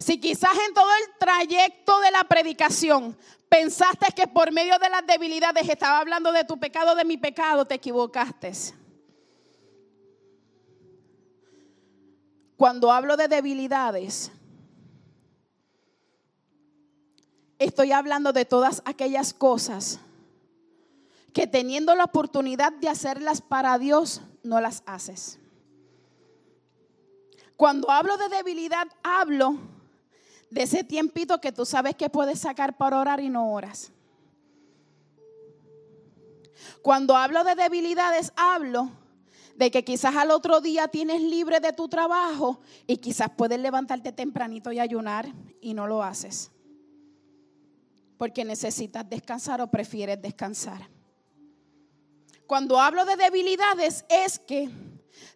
Si quizás en todo el trayecto de la predicación pensaste que por medio de las debilidades estaba hablando de tu pecado, de mi pecado, te equivocaste. Cuando hablo de debilidades, estoy hablando de todas aquellas cosas que teniendo la oportunidad de hacerlas para Dios, no las haces. Cuando hablo de debilidad, hablo de ese tiempito que tú sabes que puedes sacar para orar y no oras. Cuando hablo de debilidades, hablo de que quizás al otro día tienes libre de tu trabajo y quizás puedes levantarte tempranito y ayunar y no lo haces. Porque necesitas descansar o prefieres descansar. Cuando hablo de debilidades es que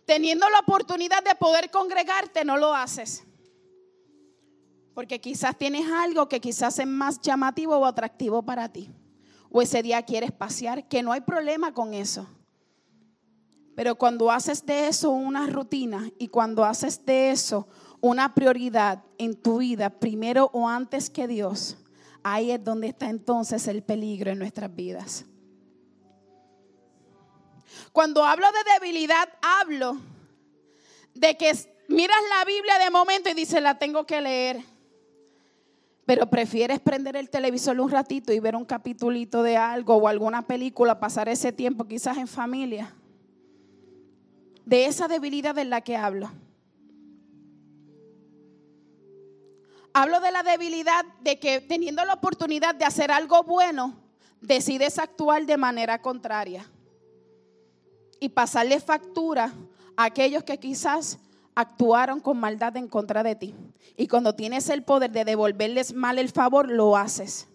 teniendo la oportunidad de poder congregarte no lo haces. Porque quizás tienes algo que quizás es más llamativo o atractivo para ti. O ese día quieres pasear, que no hay problema con eso. Pero cuando haces de eso una rutina y cuando haces de eso una prioridad en tu vida, primero o antes que Dios, ahí es donde está entonces el peligro en nuestras vidas. Cuando hablo de debilidad, hablo de que miras la Biblia de momento y dices, la tengo que leer. Pero prefieres prender el televisor un ratito y ver un capitulito de algo o alguna película, pasar ese tiempo quizás en familia de esa debilidad de la que hablo. Hablo de la debilidad de que teniendo la oportunidad de hacer algo bueno, decides actuar de manera contraria y pasarle factura a aquellos que quizás actuaron con maldad en contra de ti. Y cuando tienes el poder de devolverles mal el favor, lo haces.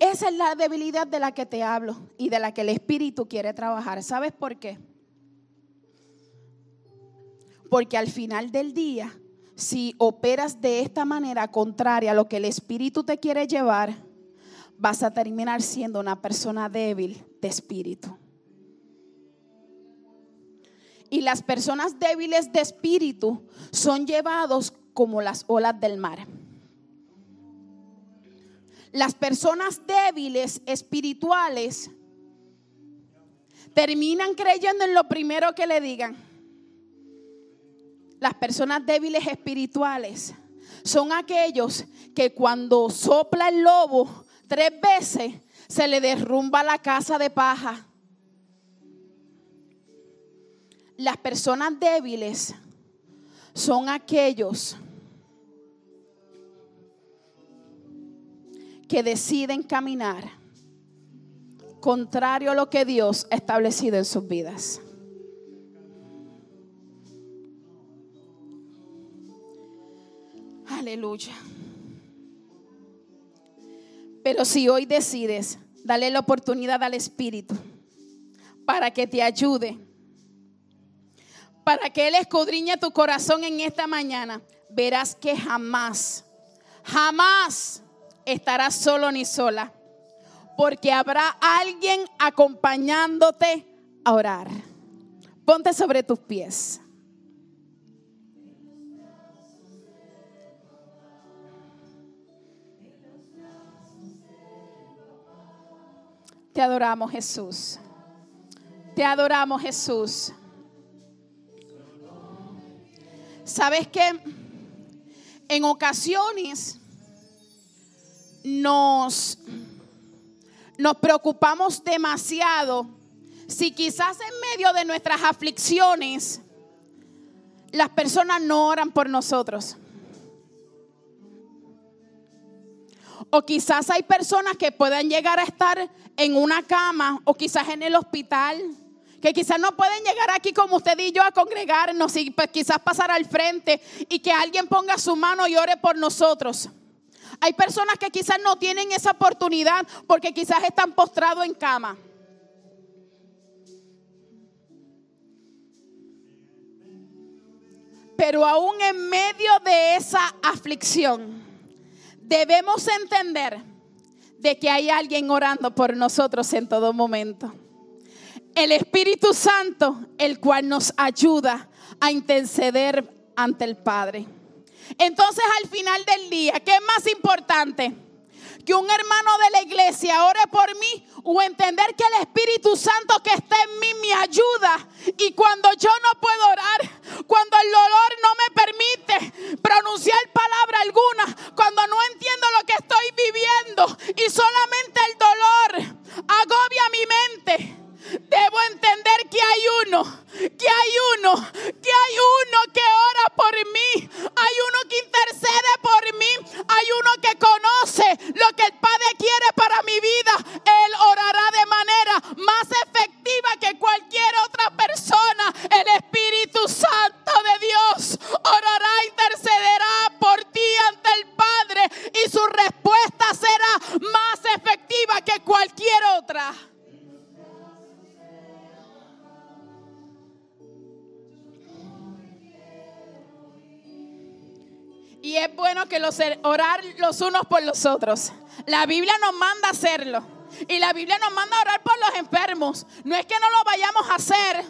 Esa es la debilidad de la que te hablo y de la que el Espíritu quiere trabajar. ¿Sabes por qué? Porque al final del día, si operas de esta manera contraria a lo que el Espíritu te quiere llevar, vas a terminar siendo una persona débil de espíritu. Y las personas débiles de espíritu son llevados como las olas del mar. Las personas débiles espirituales terminan creyendo en lo primero que le digan las personas débiles espirituales son aquellos que cuando sopla el lobo tres veces se le derrumba la casa de paja. Las personas débiles son aquellos que deciden caminar contrario a lo que Dios ha establecido en sus vidas. Aleluya. Pero si hoy decides darle la oportunidad al Espíritu para que te ayude, para que Él escudriñe tu corazón en esta mañana, verás que jamás, jamás estarás solo ni sola, porque habrá alguien acompañándote a orar. Ponte sobre tus pies. Te adoramos Jesús. Te adoramos Jesús. ¿Sabes que En ocasiones nos, nos preocupamos demasiado si quizás en medio de nuestras aflicciones las personas no oran por nosotros. O quizás hay personas que puedan llegar a estar en una cama o quizás en el hospital, que quizás no pueden llegar aquí como usted y yo a congregarnos y pues quizás pasar al frente y que alguien ponga su mano y ore por nosotros. Hay personas que quizás no tienen esa oportunidad porque quizás están postrados en cama. Pero aún en medio de esa aflicción, debemos entender de que hay alguien orando por nosotros en todo momento. El Espíritu Santo, el cual nos ayuda a interceder ante el Padre. Entonces al final del día, ¿qué es más importante? Que un hermano de la iglesia ore por mí o entender que el Espíritu Santo que está en mí me ayuda. Y cuando yo no puedo orar, cuando el dolor no me permite pronunciar palabra alguna, cuando no entiendo lo que estoy viviendo y solamente unos por los otros. La Biblia nos manda hacerlo. Y la Biblia nos manda a orar por los enfermos. No es que no lo vayamos a hacer.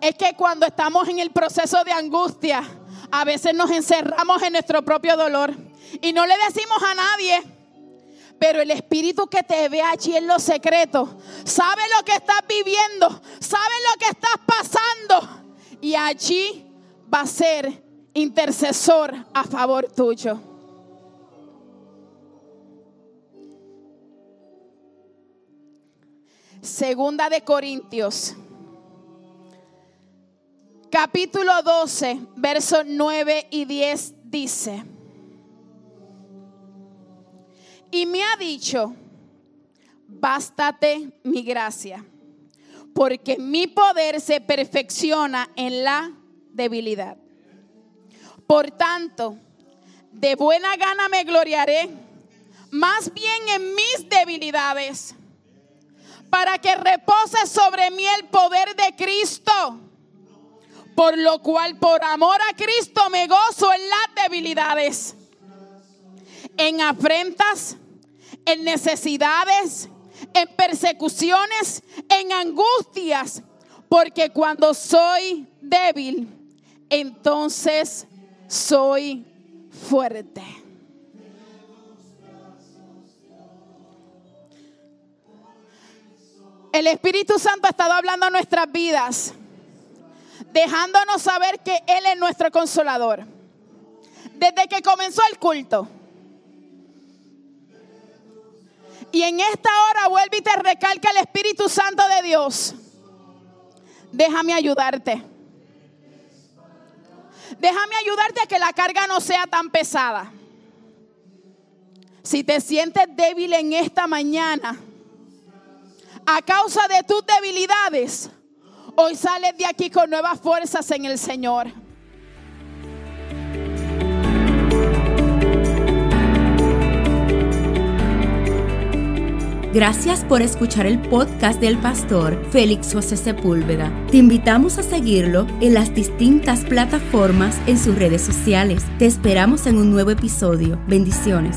Es que cuando estamos en el proceso de angustia, a veces nos encerramos en nuestro propio dolor. Y no le decimos a nadie. Pero el espíritu que te ve allí en los secretos sabe lo que estás viviendo, sabe lo que estás pasando. Y allí va a ser intercesor a favor tuyo. Segunda de Corintios, capítulo 12, versos 9 y 10 dice, y me ha dicho, bástate mi gracia, porque mi poder se perfecciona en la debilidad. Por tanto, de buena gana me gloriaré, más bien en mis debilidades para que repose sobre mí el poder de Cristo. Por lo cual, por amor a Cristo, me gozo en las debilidades, en afrentas, en necesidades, en persecuciones, en angustias, porque cuando soy débil, entonces soy fuerte. El Espíritu Santo ha estado hablando a nuestras vidas, dejándonos saber que Él es nuestro consolador. Desde que comenzó el culto. Y en esta hora vuelve y te recalca el Espíritu Santo de Dios. Déjame ayudarte. Déjame ayudarte a que la carga no sea tan pesada. Si te sientes débil en esta mañana, a causa de tus debilidades, hoy sales de aquí con nuevas fuerzas en el Señor. Gracias por escuchar el podcast del pastor Félix José Sepúlveda. Te invitamos a seguirlo en las distintas plataformas en sus redes sociales. Te esperamos en un nuevo episodio. Bendiciones.